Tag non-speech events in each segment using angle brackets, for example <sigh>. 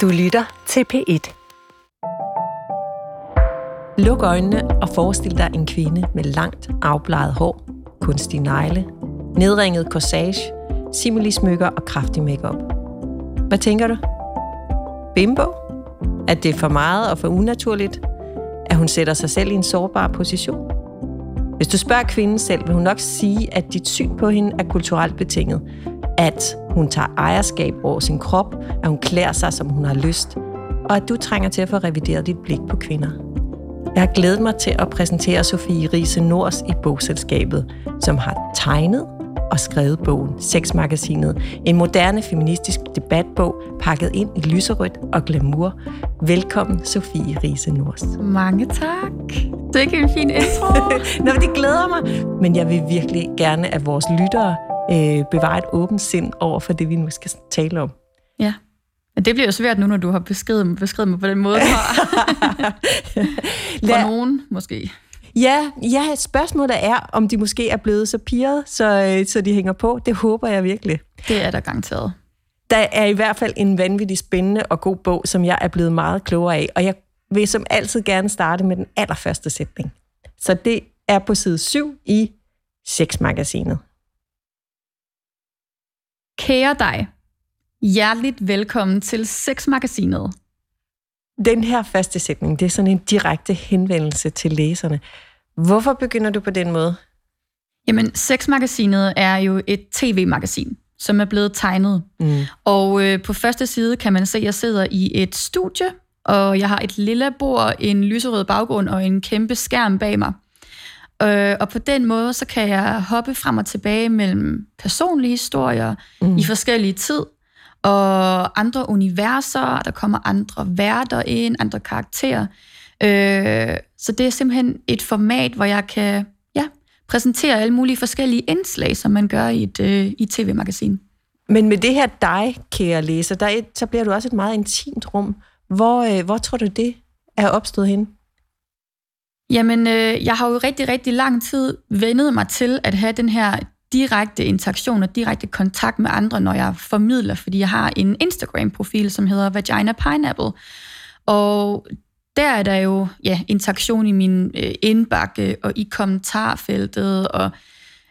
Du lytter til P1. Luk øjnene og forestil dig en kvinde med langt afbleget hår, kunstig negle, nedringet corsage, simili-smykker og kraftig makeup. Hvad tænker du? Bimbo? At det er for meget og for unaturligt? At hun sætter sig selv i en sårbar position? Hvis du spørger kvinden selv, vil hun nok sige, at dit syn på hende er kulturelt betinget. At hun tager ejerskab over sin krop, at hun klæder sig, som hun har lyst, og at du trænger til at få revideret dit blik på kvinder. Jeg har glædet mig til at præsentere Sofie Riese Nors i bogselskabet, som har tegnet og skrevet bogen Sexmagasinet. En moderne feministisk debatbog pakket ind i lyserødt og glamour. Velkommen, Sofie Riese Nors. Mange tak. Det er ikke en fin intro. <laughs> Nå, det glæder mig. Men jeg vil virkelig gerne, at vores lyttere øh, bevarer et åbent sind over for det, vi nu skal tale om. Ja. Men det bliver jo svært nu, når du har beskrevet, beskrevet mig på den måde, <laughs> du har. For nogen, måske. Ja, ja, spørgsmålet er, om de måske er blevet så pirret, så, øh, så de hænger på. Det håber jeg virkelig. Det er der garanteret. Der er i hvert fald en vanvittig spændende og god bog, som jeg er blevet meget klogere af. Og jeg vil som altid gerne starte med den allerførste sætning. Så det er på side 7 i Sexmagasinet. Kære dig, hjerteligt velkommen til Sexmagasinet. Den her første sætning, det er sådan en direkte henvendelse til læserne. Hvorfor begynder du på den måde? Jamen, Sexmagasinet er jo et tv-magasin, som er blevet tegnet. Mm. Og øh, på første side kan man se, at jeg sidder i et studie, og jeg har et lille bord, en lyserød baggrund og en kæmpe skærm bag mig. Øh, og på den måde, så kan jeg hoppe frem og tilbage mellem personlige historier mm. i forskellige tid, og andre universer, der kommer andre værter ind, andre karakterer. Øh, så det er simpelthen et format, hvor jeg kan ja, præsentere alle mulige forskellige indslag, som man gør i et, øh, i et tv-magasin. Men med det her dig, kære læser, der så bliver du også et meget intimt rum. Hvor, øh, hvor tror du, det er opstået hen? Jamen, øh, jeg har jo rigtig, rigtig lang tid vendet mig til at have den her direkte interaktion og direkte kontakt med andre, når jeg formidler, fordi jeg har en Instagram-profil, som hedder Vagina Pineapple. Og der er der jo ja, interaktion i min øh, indbakke og i kommentarfeltet. Og,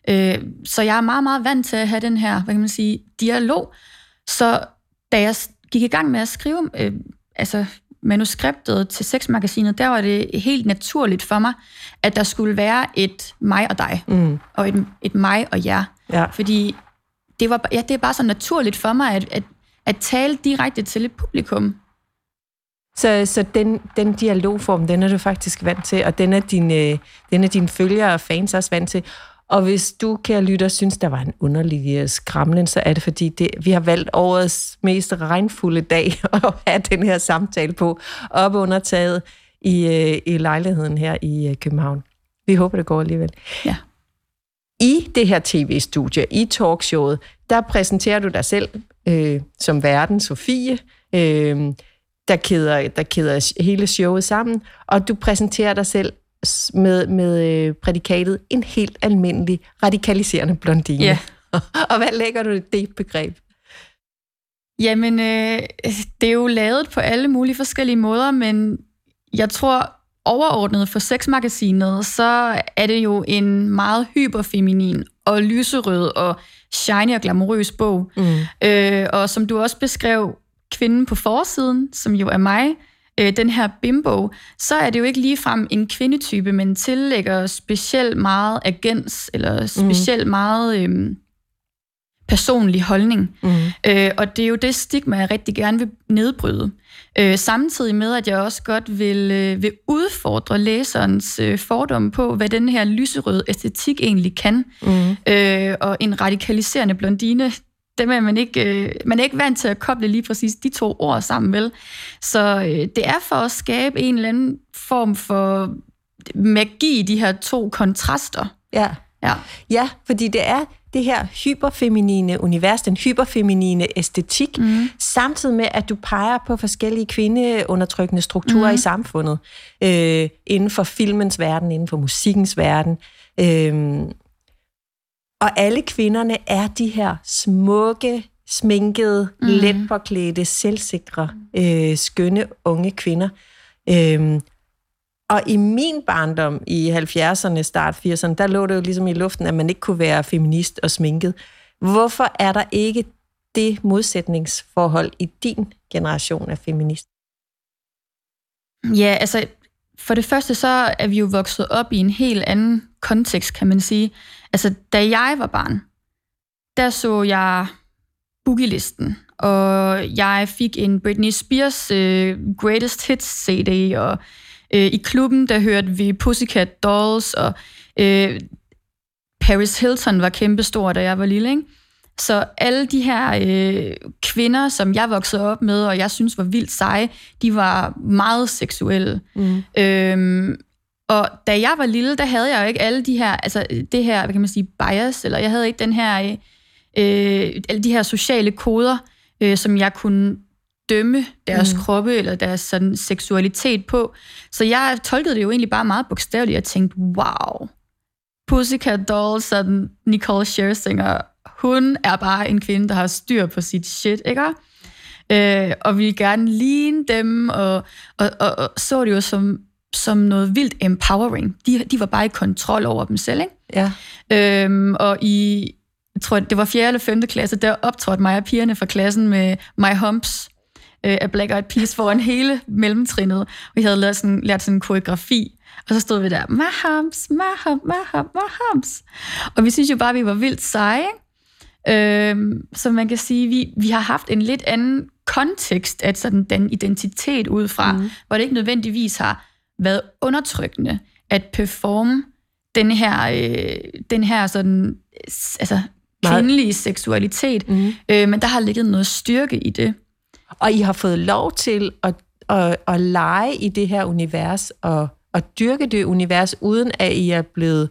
øh, så jeg er meget, meget vant til at have den her, hvad kan man sige, dialog. Så da jeg gik i gang med at skrive øh, altså manuskriptet til sexmagasinet, der var det helt naturligt for mig, at der skulle være et mig og dig, mm. og et, et mig og jer. Ja. Fordi det, var, ja, det er bare så naturligt for mig, at, at, at tale direkte til et publikum. Så, så den, den dialogform, den er du faktisk vant til, og den er dine, den er dine følgere og fans også vant til. Og hvis du, kære lytter, synes, der var en underlig øh, skramlen, så er det fordi, det, vi har valgt årets mest regnfulde dag <laughs> at have den her samtale på, op under taget i, øh, i lejligheden her i øh, København. Vi håber, det går alligevel. Ja. I det her tv-studie, i talkshowet, der præsenterer du dig selv øh, som verden, Sofie, øh, der keder, der keder hele showet sammen, og du præsenterer dig selv med, med øh, prædikatet en helt almindelig radikaliserende blondine. Ja. <laughs> og hvad lægger du i det begreb? Jamen, øh, det er jo lavet på alle mulige forskellige måder, men jeg tror overordnet for sexmagasinet, så er det jo en meget hyperfeminin og lyserød og shiny og glamourøs bog. Mm. Øh, og som du også beskrev, kvinden på forsiden, som jo er mig, øh, den her bimbo, så er det jo ikke ligefrem en kvindetype, men tillægger specielt meget agens, eller mm. specielt mm. meget øh, personlig holdning. Mm. Øh, og det er jo det stigma, jeg rigtig gerne vil nedbryde. Øh, samtidig med, at jeg også godt vil, øh, vil udfordre læserens øh, fordomme på, hvad den her lyserøde æstetik egentlig kan. Mm. Øh, og en radikaliserende blondine, dem er man ikke, øh, man er ikke vant til at koble lige præcis de to ord sammen, vel? Så øh, det er for at skabe en eller anden form for magi i de her to kontraster. Ja. Ja. ja, fordi det er det her hyperfeminine univers, den hyperfeminine æstetik, mm. samtidig med, at du peger på forskellige kvindeundertrykkende strukturer mm. i samfundet, øh, inden for filmens verden, inden for musikkens verden. Øh, og alle kvinderne er de her smukke, sminkede, mm. let påklædte, selvsikre, øh, skønne unge kvinder. Øhm, og i min barndom i 70'erne, start 80'erne, der lå det jo ligesom i luften, at man ikke kunne være feminist og sminket. Hvorfor er der ikke det modsætningsforhold i din generation af feminist? Ja, altså for det første så er vi jo vokset op i en helt anden kontekst, kan man sige. Altså da jeg var barn, der så jeg Boogie-listen, og jeg fik en Britney Spears øh, Greatest Hits CD, og øh, i klubben, der hørte vi Pussycat Dolls, og øh, Paris Hilton var kæmpestor, da jeg var lille, ikke? Så alle de her øh, kvinder, som jeg voksede op med, og jeg synes var vildt seje, de var meget seksuelle. Mm. Øhm, og da jeg var lille, der havde jeg jo ikke alle de her, altså det her, hvad kan man sige, bias, eller jeg havde ikke den her, øh, alle de her sociale koder, øh, som jeg kunne dømme deres mm. kroppe eller deres sådan, seksualitet på. Så jeg tolkede det jo egentlig bare meget bogstaveligt. Jeg tænkte, wow, Pussycat Dolls og Nicole Scherzinger hun er bare en kvinde, der har styr på sit shit, ikke? Øh, og vil gerne ligne dem, og, og, og, og så det jo som, som noget vildt empowering. De, de var bare i kontrol over dem selv, ikke? Ja. Øhm, og i, jeg tror, det var 4. eller 5. klasse, der optrådte mig og pigerne fra klassen med My Humps øh, af Black Eyed Peas foran <laughs> hele mellemtrinnet. Vi havde lært sådan, lært sådan en koreografi, og så stod vi der, my humps, my humps, my humps, my humps. Og vi synes jo bare, at vi var vildt seje, ikke? Øh, så man kan sige, vi, vi har haft en lidt anden kontekst af sådan den identitet ud fra, mm. hvor det ikke nødvendigvis har været undertrykkende at performe den her, øh, den her sådan, altså, kvindelige seksualitet, mm. øh, men der har ligget noget styrke i det. Og I har fået lov til at, at, at lege i det her univers, og at dyrke det univers, uden at I er blevet,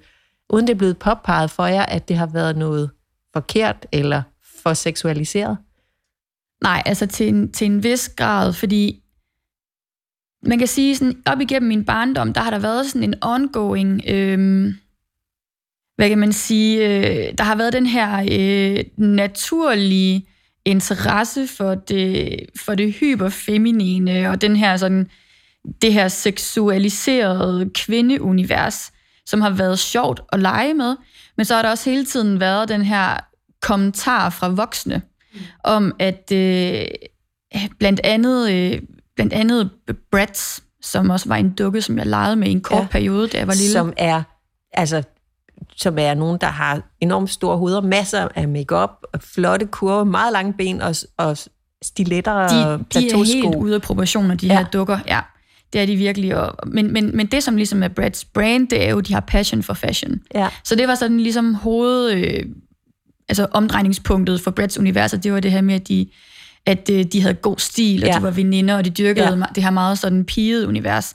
uden det er blevet påpeget for jer, at det har været noget forkert eller for seksualiseret? Nej, altså til en, til en vis grad, fordi man kan sige, sådan op igennem min barndom, der har der været sådan en ongoing, øh, hvad kan man sige, øh, der har været den her øh, naturlige interesse for det, for det hyperfeminine, og den her sådan, det her seksualiserede kvindeunivers, som har været sjovt at lege med, men så har der også hele tiden været den her kommentar fra voksne, om at øh, blandt andet øh, blandt andet Bratz, som også var en dukke, som jeg legede med i en kort ja, periode, da jeg var lille. Som er, altså, som er nogen, der har enormt store hoveder, masser af makeup, flotte kurver, meget lange ben og, og stiletter de, og De er helt ude af proportioner, de ja. her dukker. Ja. Det er de virkelig. Og, men, men, men det, som ligesom er Brad's brand, det er jo, de har passion for fashion. Ja. Så det var sådan ligesom hoved... Øh, altså omdrejningspunktet for Brads univers, det var det her med, at de, at øh, de havde god stil, og ja. de var veninder, og de dyrkede ja. det her meget sådan piget univers.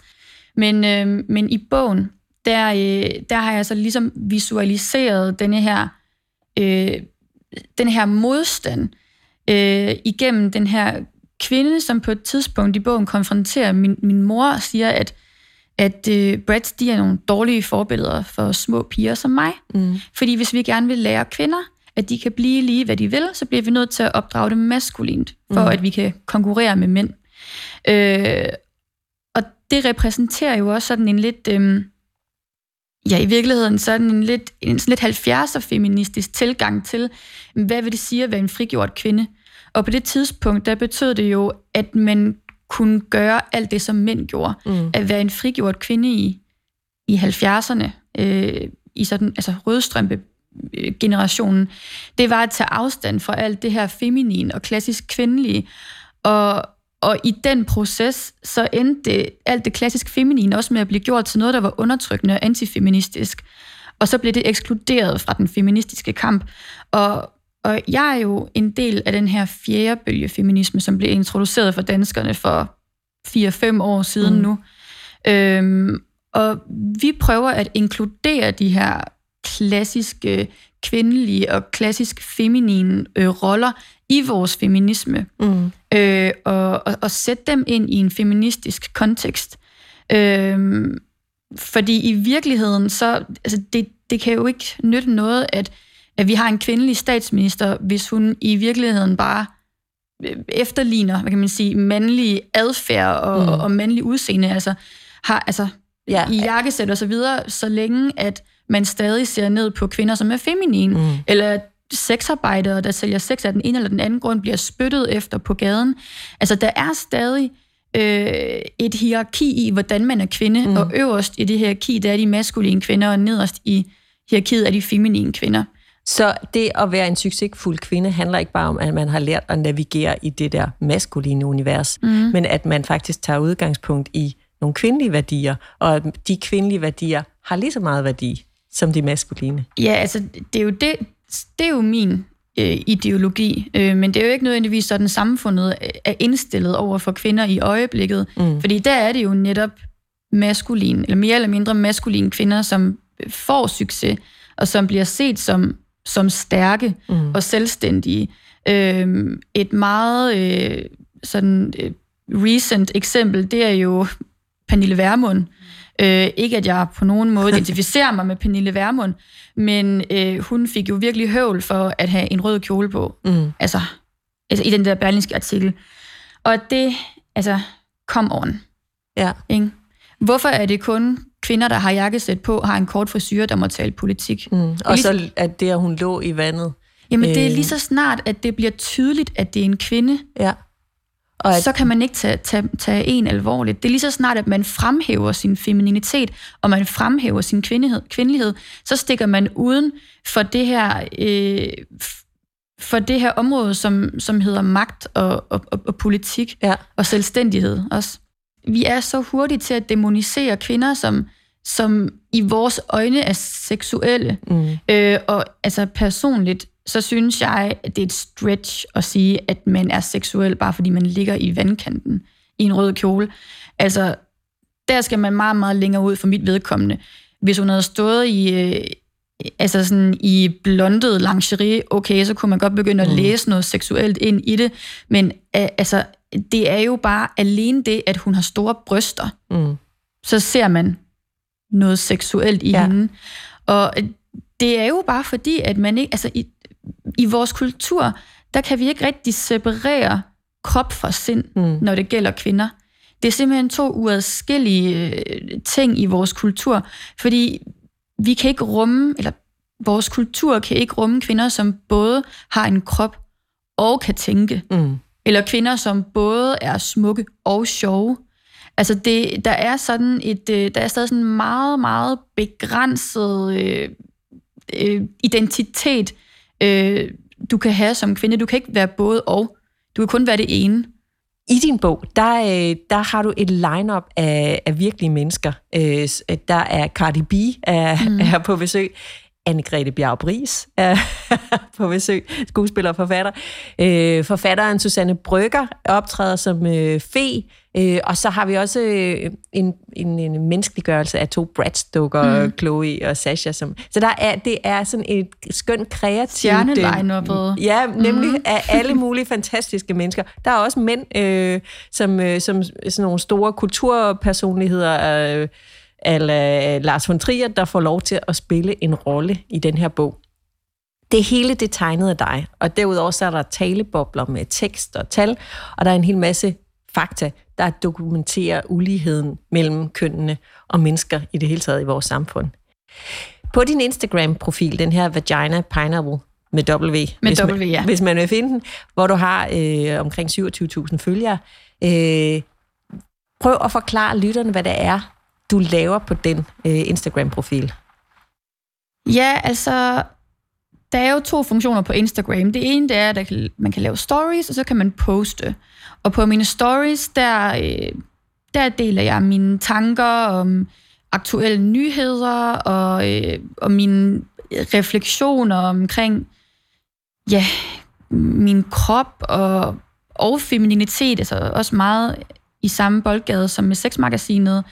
Men, øh, men i bogen, der, øh, der har jeg så ligesom visualiseret denne her, øh, den her modstand øh, igennem den her kvinde, som på et tidspunkt i bogen konfronterer min, min mor og siger, at, at uh, Brads, de er nogle dårlige forbilleder for små piger som mig. Mm. Fordi hvis vi gerne vil lære kvinder, at de kan blive lige, hvad de vil, så bliver vi nødt til at opdrage dem maskulint, for mm. at vi kan konkurrere med mænd. Øh, og det repræsenterer jo også sådan en lidt... Øh, ja, i virkeligheden sådan en lidt, en lidt 70'er feministisk tilgang til, hvad vil det sige at være en frigjort kvinde? Og på det tidspunkt, der betød det jo, at man kunne gøre alt det, som mænd gjorde. Mm. At være en frigjort kvinde i, i 70'erne, øh, i sådan, altså rødstrømpe generationen, det var at tage afstand fra alt det her feminine og klassisk kvindelige. Og, og i den proces, så endte det, alt det klassisk feminine også med at blive gjort til noget, der var undertrykkende og antifeministisk. Og så blev det ekskluderet fra den feministiske kamp. Og og jeg er jo en del af den her fjerde bølge feminisme, som blev introduceret for danskerne for 4-5 år siden mm. nu. Øhm, og vi prøver at inkludere de her klassiske kvindelige og klassisk feminine øh, roller i vores feminisme. Mm. Øh, og, og, og sætte dem ind i en feministisk kontekst. Øh, fordi i virkeligheden, så altså det, det kan jo ikke nytte noget, at at vi har en kvindelig statsminister, hvis hun i virkeligheden bare øh, efterligner, hvad kan man sige, mandlig adfærd og, mm. og mandlig udseende, altså har altså ja. i jakkesæt og så videre, så længe at man stadig ser ned på kvinder, som er feminine, mm. eller sexarbejdere, der sælger sex af den ene eller den anden grund, bliver spyttet efter på gaden. Altså, der er stadig øh, et hierarki i, hvordan man er kvinde, mm. og øverst i det hierarki, der er de maskuline kvinder, og nederst i hierarkiet er de feminine kvinder. Så det at være en succesfuld kvinde handler ikke bare om, at man har lært at navigere i det der maskuline univers, mm. men at man faktisk tager udgangspunkt i nogle kvindelige værdier, og at de kvindelige værdier har lige så meget værdi som de maskuline. Ja, altså det er jo det, det er jo min øh, ideologi, øh, men det er jo ikke nødvendigvis sådan, samfundet er indstillet over for kvinder i øjeblikket, mm. fordi der er det jo netop maskulin, eller mere eller mindre maskuline kvinder, som får succes, og som bliver set som, som stærke mm. og selvstændige. Øh, et meget øh, sådan øh, recent eksempel, det er jo Pernille Vermund, Øh, ikke at jeg på nogen måde <laughs> identificerer mig med Pernille Vermund, men øh, hun fik jo virkelig høvl for at have en rød kjole på. Mm. Altså, altså i den der berlinske artikel. Og det, altså, kom on. Ja. Ikke? Hvorfor er det kun kvinder, der har jakkesæt på, har en kort frisyr, der må tale politik? Mm. Og lige... så at det, at hun lå i vandet. Jamen, øh... det er øh. lige så snart, at det bliver tydeligt, at det er en kvinde. Ja. Og at, så kan man ikke tage, tage, tage en alvorligt. Det er lige så snart, at man fremhæver sin femininitet, og man fremhæver sin kvindelighed, kvindelighed så stikker man uden for det her, øh, for det her område, som, som hedder magt og, og, og, og politik ja. og selvstændighed også. Vi er så hurtige til at demonisere kvinder, som, som i vores øjne er seksuelle, mm. øh, og altså personligt så synes jeg, at det er et stretch at sige, at man er seksuel, bare fordi man ligger i vandkanten i en rød kjole. Altså, der skal man meget, meget længere ud for mit vedkommende. Hvis hun havde stået i, øh, altså sådan i blondet lingerie, okay, så kunne man godt begynde at mm. læse noget seksuelt ind i det, men øh, altså, det er jo bare alene det, at hun har store bryster. Mm. Så ser man noget seksuelt i ja. hende. Og det er jo bare fordi, at man ikke, altså i, i vores kultur, der kan vi ikke rigtig separere krop fra sind, mm. når det gælder kvinder. Det er simpelthen to uadskillige øh, ting i vores kultur, fordi vi kan ikke rumme, eller vores kultur kan ikke rumme kvinder, som både har en krop og kan tænke. Mm. Eller kvinder, som både er smukke og sjove. Altså, det, der er sådan et, øh, der er stadig sådan meget, meget begrænset øh, øh, identitet, øh, du kan have som kvinde. Du kan ikke være både og. Du kan kun være det ene. I din bog, der, øh, der har du et line-up af, af virkelige mennesker. Øh, der er Cardi B er, mm. er på besøg. Anne-Grethe Bjarup Ries er <laughs> på besøg, skuespiller og forfatter. Øh, forfatteren Susanne Brygger optræder som øh, fe, øh, og så har vi også øh, en, en, en menneskeliggørelse af to Bratz-dukker, mm. Chloe og Sasha. Som, så der er, det er sådan et skønt kreativt... Øh, ja, nemlig mm. af alle mulige <laughs> fantastiske mennesker. Der er også mænd, øh, som, øh, som sådan nogle store kulturpersonligheder... Øh, eller Lars von Trier, der får lov til at spille en rolle i den her bog. Det hele det tegnet af dig, og derudover så er der talebobler med tekst og tal, og der er en hel masse fakta, der dokumenterer uligheden mellem kønnene og mennesker i det hele taget i vores samfund. På din Instagram-profil, den her Vagina Pineapple med W, med hvis, w man, ja. hvis man vil finde den, hvor du har øh, omkring 27.000 følgere, øh, prøv at forklare lytterne, hvad det er, du laver på den øh, Instagram-profil? Ja, altså, der er jo to funktioner på Instagram. Det ene, det er, at man kan lave stories, og så kan man poste. Og på mine stories, der, øh, der deler jeg mine tanker om aktuelle nyheder og, øh, og mine refleksioner omkring ja, min krop og, og femininitet, altså også meget i samme boldgade som med sexmagasinet.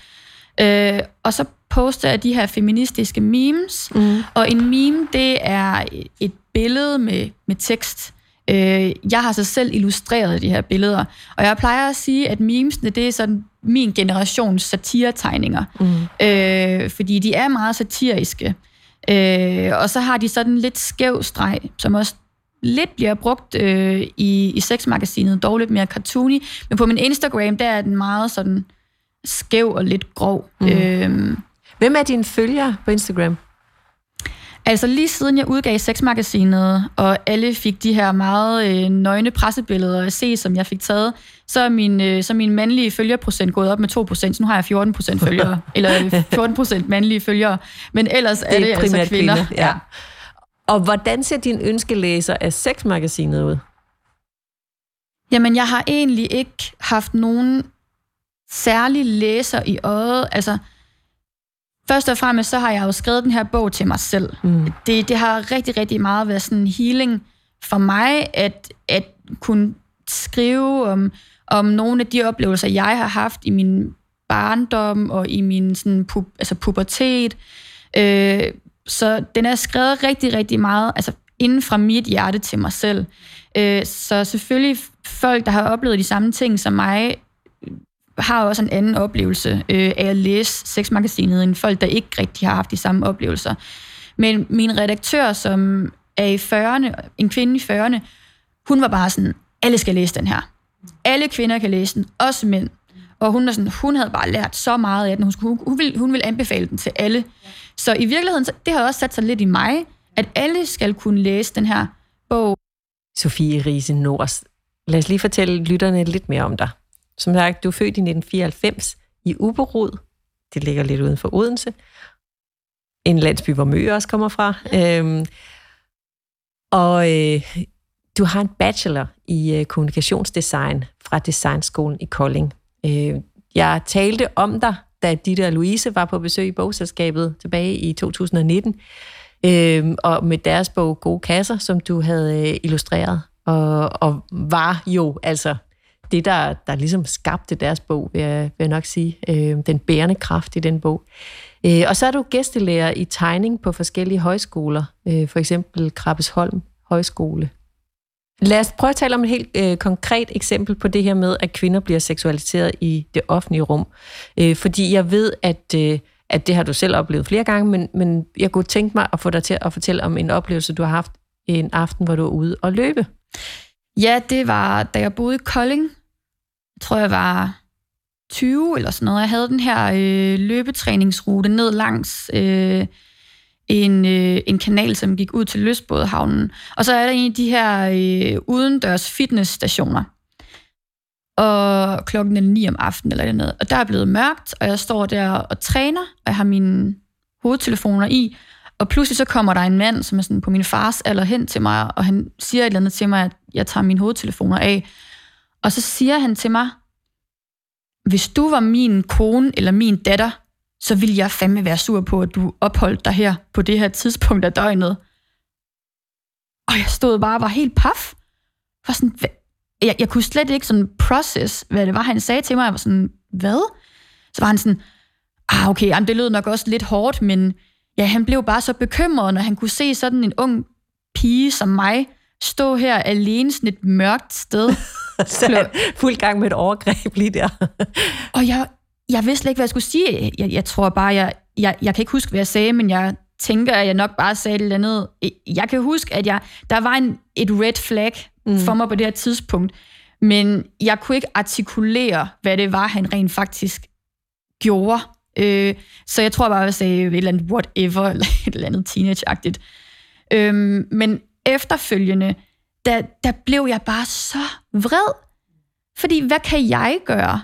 Øh, og så poster jeg de her feministiske memes, mm. og en meme, det er et billede med, med tekst. Øh, jeg har så selv illustreret de her billeder, og jeg plejer at sige, at memesene, det er sådan min generations satiretegninger, mm. øh, fordi de er meget satiriske. Øh, og så har de sådan lidt skæv streg, som også lidt bliver brugt øh, i, i sexmagasinet, dog lidt mere cartoony. Men på min Instagram, der er den meget sådan skæv og lidt grov. Mm. Øhm, Hvem er dine følgere på Instagram? Altså lige siden jeg udgav sexmagasinet, og alle fik de her meget øh, nøgne pressebilleder at se, som jeg fik taget, så er min, øh, så er min mandlige følgerprocent gået op med 2%, så nu har jeg 14% følgere, <laughs> eller 14% mandlige følgere, men ellers det er, er det altså kvinder. kvinder ja. ja. Og hvordan ser din ønskelæser af sexmagasinet ud? Jamen, jeg har egentlig ikke haft nogen særlig læser i øjet. Altså, først og fremmest, så har jeg jo skrevet den her bog til mig selv. Mm. Det, det har rigtig, rigtig meget været sådan en healing for mig, at, at kunne skrive om, om nogle af de oplevelser, jeg har haft i min barndom og i min sådan, pu, altså pubertet. Øh, så den er skrevet rigtig, rigtig meget altså inden fra mit hjerte til mig selv. Øh, så selvfølgelig folk, der har oplevet de samme ting som mig, har også en anden oplevelse øh, af at læse sexmagasinet, end folk, der ikke rigtig har haft de samme oplevelser. Men min redaktør, som er i 40'erne, en kvinde i 40'erne, hun var bare sådan, alle skal læse den her. Alle kvinder kan læse den, også mænd. Og hun, var sådan, hun havde bare lært så meget af den. Hun, skulle, hun, ville, hun ville anbefale den til alle. Så i virkeligheden, det har også sat sig lidt i mig, at alle skal kunne læse den her bog. Sofie Riese Nors, lad os lige fortælle lytterne lidt mere om dig. Som sagt, du er født i 1994 i Uberud. Det ligger lidt uden for Odense. En landsby, hvor Møge også kommer fra. Øhm, og øh, du har en bachelor i øh, kommunikationsdesign fra Designskolen i Kolding. Øh, jeg talte om dig, da Ditte og Louise var på besøg i bogselskabet tilbage i 2019, øh, og med deres bog Gode Kasser, som du havde øh, illustreret, og, og var jo altså det, der, der ligesom skabte deres bog, vil jeg, vil jeg nok sige. Øh, den bærende kraft i den bog. Øh, og så er du gæstelærer i tegning på forskellige højskoler, øh, for eksempel Krabbesholm Højskole. Lad os prøve at tale om et helt øh, konkret eksempel på det her med, at kvinder bliver seksualiseret i det offentlige rum. Øh, fordi jeg ved, at, øh, at det har du selv oplevet flere gange, men, men jeg kunne tænke mig at få dig til at fortælle om en oplevelse, du har haft en aften, hvor du var ude og løbe. Ja, det var, da jeg boede i Kolding. Jeg tror, jeg var 20 eller sådan noget. Jeg havde den her øh, løbetræningsrute ned langs øh, en, øh, en kanal, som gik ud til Løsbådhavnen. Og så er der en af de her øh, udendørs fitnessstationer. Og klokken er 9 om aftenen eller noget. Og der er blevet mørkt, og jeg står der og træner, og jeg har mine hovedtelefoner i. Og pludselig så kommer der en mand, som er sådan på min fars alder hen til mig, og han siger et eller andet til mig, at jeg tager mine hovedtelefoner af. Og så siger han til mig, hvis du var min kone eller min datter, så ville jeg fandme være sur på, at du opholdt dig her på det her tidspunkt af døgnet. Og jeg stod bare og var helt paf. Var sådan, jeg, jeg kunne slet ikke sådan process, hvad det var, han sagde til mig. Jeg var sådan, hvad? Så var han sådan, ah okay, jamen, det lød nok også lidt hårdt, men ja, han blev bare så bekymret, når han kunne se sådan en ung pige som mig stå her alene sådan et mørkt sted. <laughs> <laughs> så fuld gang med et overgreb lige der. og jeg, jeg vidste slet ikke, hvad jeg skulle sige. Jeg, jeg tror bare, jeg, jeg, jeg kan ikke huske, hvad jeg sagde, men jeg tænker, at jeg nok bare sagde et eller andet. Jeg kan huske, at jeg, der var en, et red flag mm. for mig på det her tidspunkt, men jeg kunne ikke artikulere, hvad det var, han rent faktisk gjorde. Øh, så jeg tror bare, at jeg sagde et eller andet whatever, <laughs> eller et eller andet teenage-agtigt. Øh, men efterfølgende, der, der blev jeg bare så vred. Fordi hvad kan jeg gøre?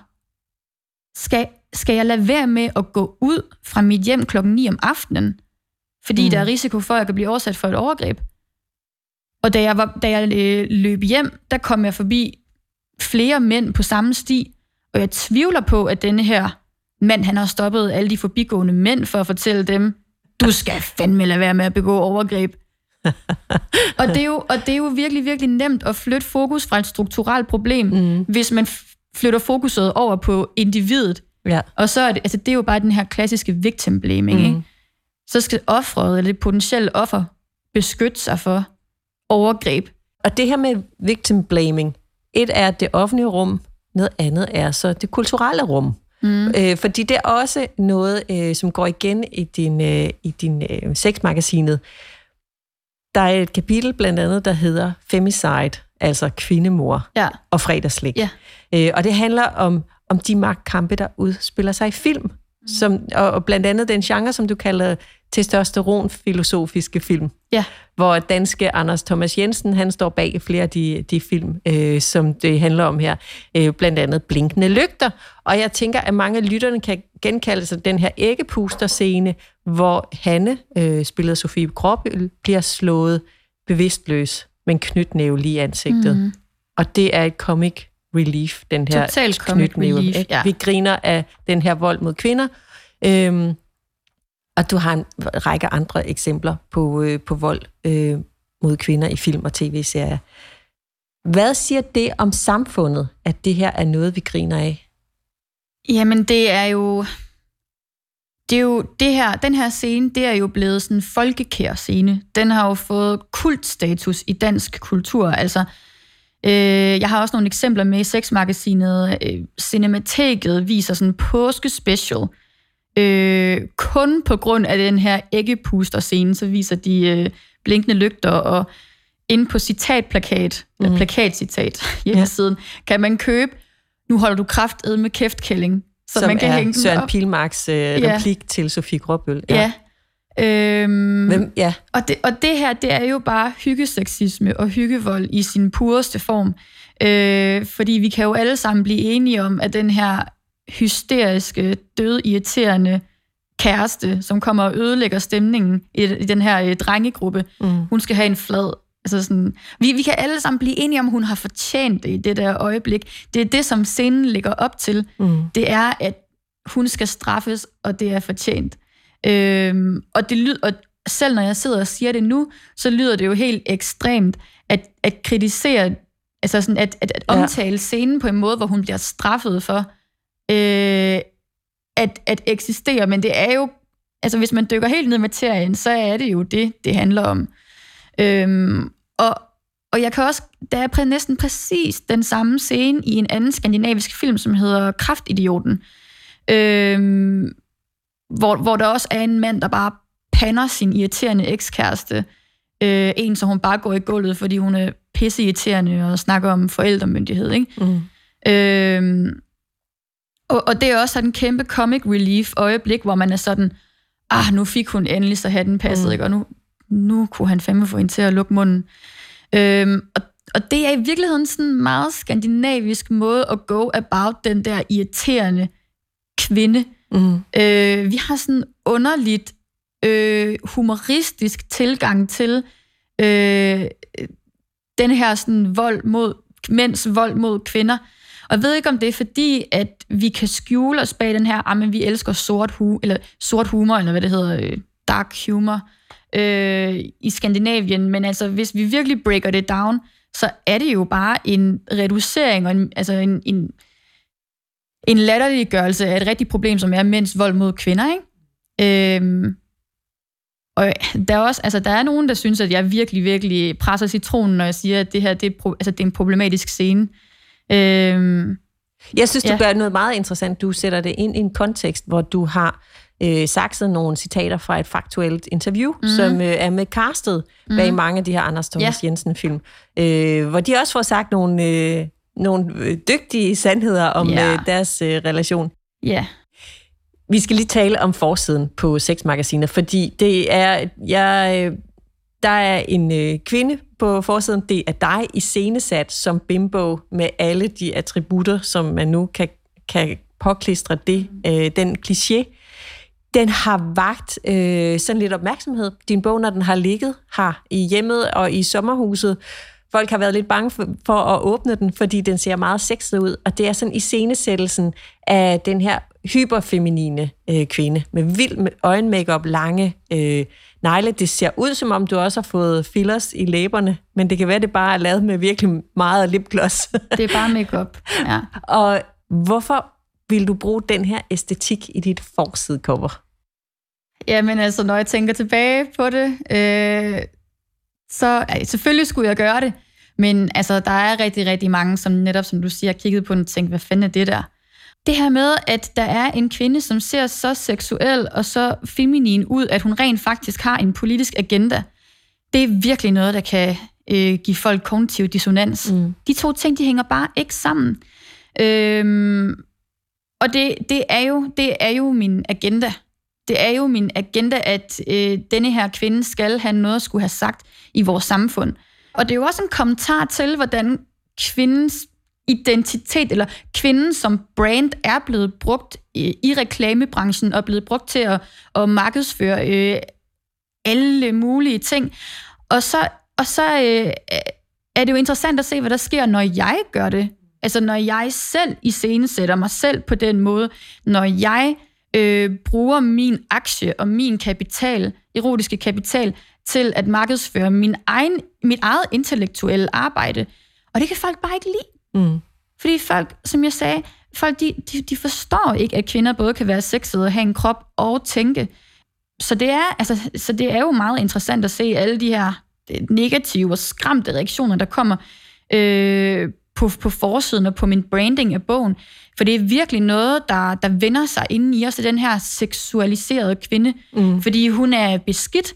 Skal, skal jeg lade være med at gå ud fra mit hjem klokken 9 om aftenen? Fordi mm. der er risiko for, at jeg kan blive oversat for et overgreb. Og da jeg, var, da jeg øh, løb hjem, der kom jeg forbi flere mænd på samme sti, og jeg tvivler på, at denne her mand, han har stoppet alle de forbigående mænd for at fortælle dem, du skal fandme lade være med at begå overgreb. Og, det er jo, og det er jo virkelig, virkelig nemt at flytte fokus fra et strukturelt problem, mm. hvis man flytter fokuset over på individet. Ja. Og så er det, altså det er jo bare den her klassiske victim blaming. Mm. Ikke? Så skal offeret, eller det potentielle offer, beskytte sig for overgreb. Og det her med victim blaming, et er det offentlige rum, noget andet er så det kulturelle rum. Mm. Øh, fordi det er også noget, øh, som går igen i din, øh, i din øh, sexmagasinet. Der er et kapitel blandt andet, der hedder Femicide, altså kvindemor ja. og fredagslik. Ja. Øh, og det handler om, om de magtkampe, der udspiller sig i film. Mm. Som, og, og blandt andet den genre, som du kalder testosteron-filosofiske film. Ja. Hvor danske Anders Thomas Jensen, han står bag flere af de, de film, øh, som det handler om her. Øh, blandt andet Blinkende Lygter. Og jeg tænker, at mange af lytterne kan genkalde sig den her æggepuster-scene, hvor Hanne, øh, spillet Sofie Gråbøl, bliver slået bevidstløs med en knytnæve lige i ansigtet. Mm. Og det er et comic relief, den her Total comic relief, ja. Vi griner af den her vold mod kvinder. Øhm, og du har en række andre eksempler på, øh, på vold øh, mod kvinder i film og tv-serier. Hvad siger det om samfundet, at det her er noget, vi griner af? Jamen, det er jo... Det er jo det her, den her scene, det er jo blevet sådan en folkekær scene. Den har jo fået kultstatus i dansk kultur. Altså, øh, jeg har også nogle eksempler med i sexmagasinet. Øh, Cinemateket viser sådan en påskespecial, Øh, kun på grund af den her æggepuster-scene, så viser de øh, blinkende lygter, og inde på citatplakat, mm. eller plakatcitat <laughs> hjemmesiden, ja. kan man købe, nu holder du kraft med kæftkælling. Så Som man kan er hænge Søren Pilmarks øh, ja. replik til Sofie Gråbøl. Ja. ja. Øhm, Hvem? ja. Og, det, og det her, det er jo bare hyggeseksisme og hyggevold i sin pureste form. Øh, fordi vi kan jo alle sammen blive enige om, at den her hysteriske, dødirriterende kæreste, som kommer og ødelægger stemningen i, i den her øh, drengegruppe. Mm. Hun skal have en flad. Altså sådan, vi, vi kan alle sammen blive enige om, hun har fortjent det i det der øjeblik. Det er det, som scenen ligger op til. Mm. Det er, at hun skal straffes, og det er fortjent. Øhm, og, det lyder, og selv når jeg sidder og siger det nu, så lyder det jo helt ekstremt at, at kritisere, altså sådan at, at, at omtale ja. scenen på en måde, hvor hun bliver straffet for, øh, at, at eksistere, men det er jo, altså hvis man dykker helt ned i materien, så er det jo det, det handler om. Øhm, og, og jeg kan også, der er næsten præcis den samme scene i en anden skandinavisk film, som hedder Kraftidioten, øhm, hvor, hvor der også er en mand, der bare pander sin irriterende ekskæreste, øh, en, så hun bare går i gulvet, fordi hun er pisseirriterende og snakker om forældremyndighed. Ikke? Mm. Øhm, og, og det er også sådan en kæmpe comic relief øjeblik, hvor man er sådan, ah, nu fik hun endelig så den passet, mm. ikke? og nu, nu kunne han fandme få hende til at lukke munden. Øhm, og, og det er i virkeligheden sådan en meget skandinavisk måde at go about den der irriterende kvinde. Mm. Øh, vi har sådan underligt øh, humoristisk tilgang til øh, den her sådan vold mod mænds vold mod kvinder. Og jeg ved ikke, om det er fordi, at vi kan skjule os bag den her, ah, men vi elsker sort, hu eller sort humor, eller hvad det hedder, øh, dark humor øh, i Skandinavien. Men altså, hvis vi virkelig breaker det down, så er det jo bare en reducering og en, altså en, en, en latterliggørelse af et rigtigt problem, som er mænds vold mod kvinder, ikke? Øhm, og der er også, altså der er nogen, der synes, at jeg virkelig, virkelig presser citronen, når jeg siger, at det her det er, altså, det er en problematisk scene. Øhm, jeg synes, du ja. gør noget meget interessant. Du sætter det ind i en kontekst, hvor du har øh, sakset nogle citater fra et faktuelt interview, mm. som øh, er med castet mm. bag mange af de her Anders Thomas ja. Jensen-film, øh, hvor de også får sagt nogle, øh, nogle øh, dygtige sandheder om ja. øh, deres øh, relation. Ja. Vi skal lige tale om forsiden på sexmagasinet, fordi det er, jeg, øh, der er en øh, kvinde på forsiden. Det er dig i scenesat som bimbo med alle de attributter, som man nu kan, kan påklistre det, øh, den kliché. Den har vagt øh, sådan lidt opmærksomhed. Din bog, når den har ligget her i hjemmet og i sommerhuset, folk har været lidt bange for, for at åbne den, fordi den ser meget sexet ud, og det er sådan i scenesættelsen af den her hyperfeminine øh, kvinde med vild øjenmakeup, lange øh, negle. Det ser ud, som om du også har fået fillers i læberne, men det kan være, det bare er lavet med virkelig meget lipgloss. <laughs> det er bare makeup. ja. Og hvorfor vil du bruge den her æstetik i dit forsidecover? Jamen altså, når jeg tænker tilbage på det, øh, så ja, selvfølgelig skulle jeg gøre det, men altså, der er rigtig, rigtig mange, som netop, som du siger, kigget på den og tænkt, hvad fanden er det der? Det her med, at der er en kvinde, som ser så seksuel og så feminin ud, at hun rent faktisk har en politisk agenda, det er virkelig noget, der kan øh, give folk kognitiv dissonans. Mm. De to ting, de hænger bare ikke sammen. Øhm, og det, det, er jo, det er jo min agenda. Det er jo min agenda, at øh, denne her kvinde skal have noget at skulle have sagt i vores samfund. Og det er jo også en kommentar til, hvordan kvindens identitet, eller kvinden som brand, er blevet brugt i, i reklamebranchen, og blevet brugt til at, at markedsføre øh, alle mulige ting. Og så, og så øh, er det jo interessant at se, hvad der sker, når jeg gør det. Altså når jeg selv iscenesætter mig selv på den måde, når jeg øh, bruger min aktie og min kapital, erotiske kapital, til at markedsføre min egen, mit eget intellektuelle arbejde. Og det kan folk bare ikke lide. Mm. Fordi folk, som jeg sagde, folk de, de, de forstår ikke, at kvinder både kan være sexede og have en krop og tænke. Så det er, altså, så det er jo meget interessant at se alle de her negative og skræmte reaktioner, der kommer øh, på, på forsiden og på min branding af bogen. For det er virkelig noget, der, der vender sig inden i os, den her seksualiserede kvinde. Mm. Fordi hun er beskidt,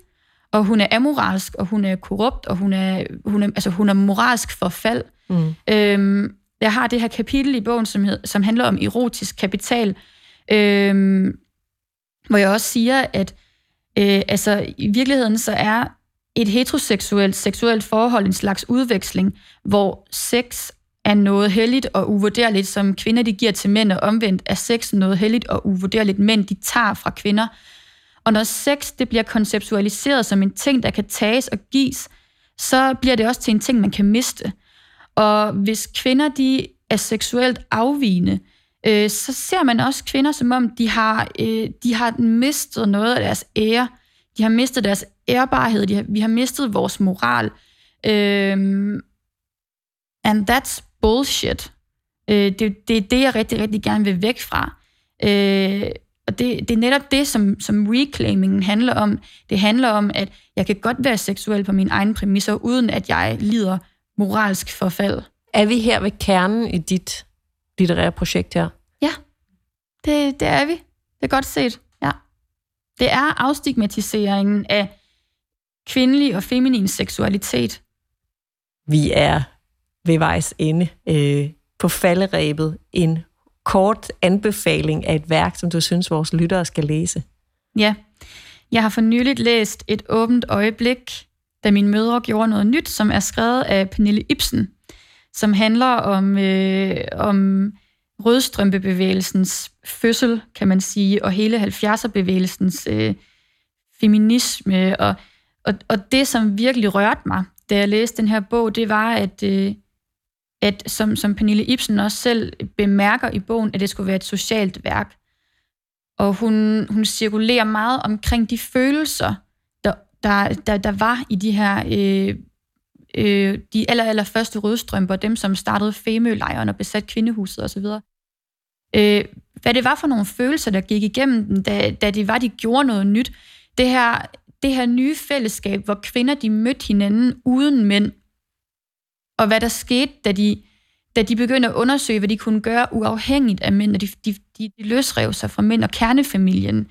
og hun er amoralsk, og hun er korrupt, og hun er, hun er, altså, hun er moralsk forfald. Mm. Øhm, jeg har det her kapitel i bogen, som, hed, som handler om erotisk kapital, øhm, hvor jeg også siger, at øh, altså, i virkeligheden så er et heteroseksuelt seksuelt forhold en slags udveksling, hvor sex er noget helligt og uvurderligt, som kvinder de giver til mænd, og omvendt er sex noget helligt og uvurderligt, mænd de tager fra kvinder. Og når sex det bliver konceptualiseret som en ting, der kan tages og gives, så bliver det også til en ting, man kan miste. Og hvis kvinder de er seksuelt afvigende, øh, så ser man også kvinder, som om de har, øh, de har mistet noget af deres ære. De har mistet deres ærbarhed. De har, vi har mistet vores moral. Øh, and that's bullshit. Øh, det, det er det, jeg rigtig, rigtig gerne vil væk fra. Øh, og det, det er netop det, som, som reclaimingen handler om. Det handler om, at jeg kan godt være seksuel på mine egne præmisser, uden at jeg lider moralsk forfald. Er vi her ved kernen i dit litterære projekt her? Ja, det, det er vi. Det er godt set, ja. Det er afstigmatiseringen af kvindelig og feminin seksualitet. Vi er ved vejs ende øh, på falderæbet. En kort anbefaling af et værk, som du synes, vores lyttere skal læse. Ja, jeg har for nyligt læst Et åbent øjeblik, da mine mødre gjorde noget nyt, som er skrevet af Pernille Ibsen, som handler om, øh, om rødstrømpebevægelsens fødsel, kan man sige, og hele 70'er-bevægelsens øh, feminisme. Og, og, og det, som virkelig rørte mig, da jeg læste den her bog, det var, at, øh, at som, som Pernille Ibsen også selv bemærker i bogen, at det skulle være et socialt værk. Og hun, hun cirkulerer meget omkring de følelser, der, der, der, der var i de her øh, øh, de aller, aller første rødstrømper, dem som startede Femølejren og besat kvindehuset osv. Øh, hvad det var for nogle følelser, der gik igennem dem, da, da det var, de gjorde noget nyt. Det her, det her nye fællesskab, hvor kvinder de mødte hinanden uden mænd, og hvad der skete, da de, da de begyndte at undersøge, hvad de kunne gøre uafhængigt af mænd, og de, de, de, de løsrev sig fra mænd og kernefamilien.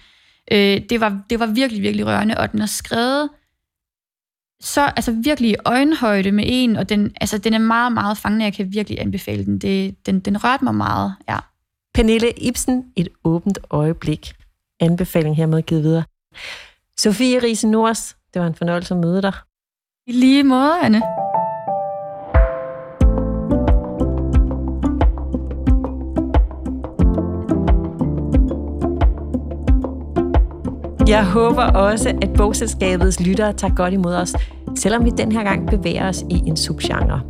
Øh, det, var, det var virkelig, virkelig rørende, og den er skrevet så altså virkelig i øjenhøjde med en, og den, altså, den er meget, meget fangende. Jeg kan virkelig anbefale den. Det, den, den rørte mig meget, ja. Pernille Ibsen, et åbent øjeblik. Anbefaling hermed givet videre. Sofie Riese Nors, det var en fornøjelse at møde dig. I lige måde, Anne. Jeg håber også, at bogselskabets lyttere tager godt imod os, selvom vi den her gang bevæger os i en subgenre.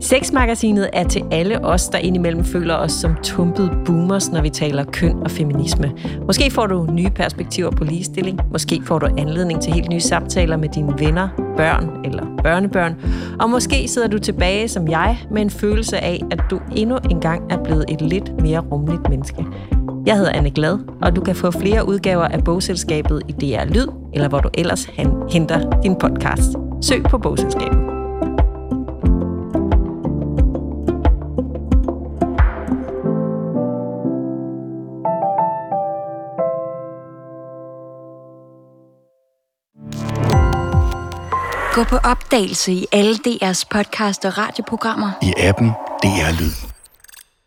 Sexmagasinet er til alle os, der indimellem føler os som tumpede boomers, når vi taler køn og feminisme. Måske får du nye perspektiver på ligestilling. Måske får du anledning til helt nye samtaler med dine venner, børn eller børnebørn. Og måske sidder du tilbage som jeg med en følelse af, at du endnu engang er blevet et lidt mere rummeligt menneske. Jeg hedder Anne Glad, og du kan få flere udgaver af Bogselskabet i DR Lyd, eller hvor du ellers henter din podcast. Søg på Bogselskabet. Gå på opdagelse i alle DR's podcast og radioprogrammer. I appen DR Lyd.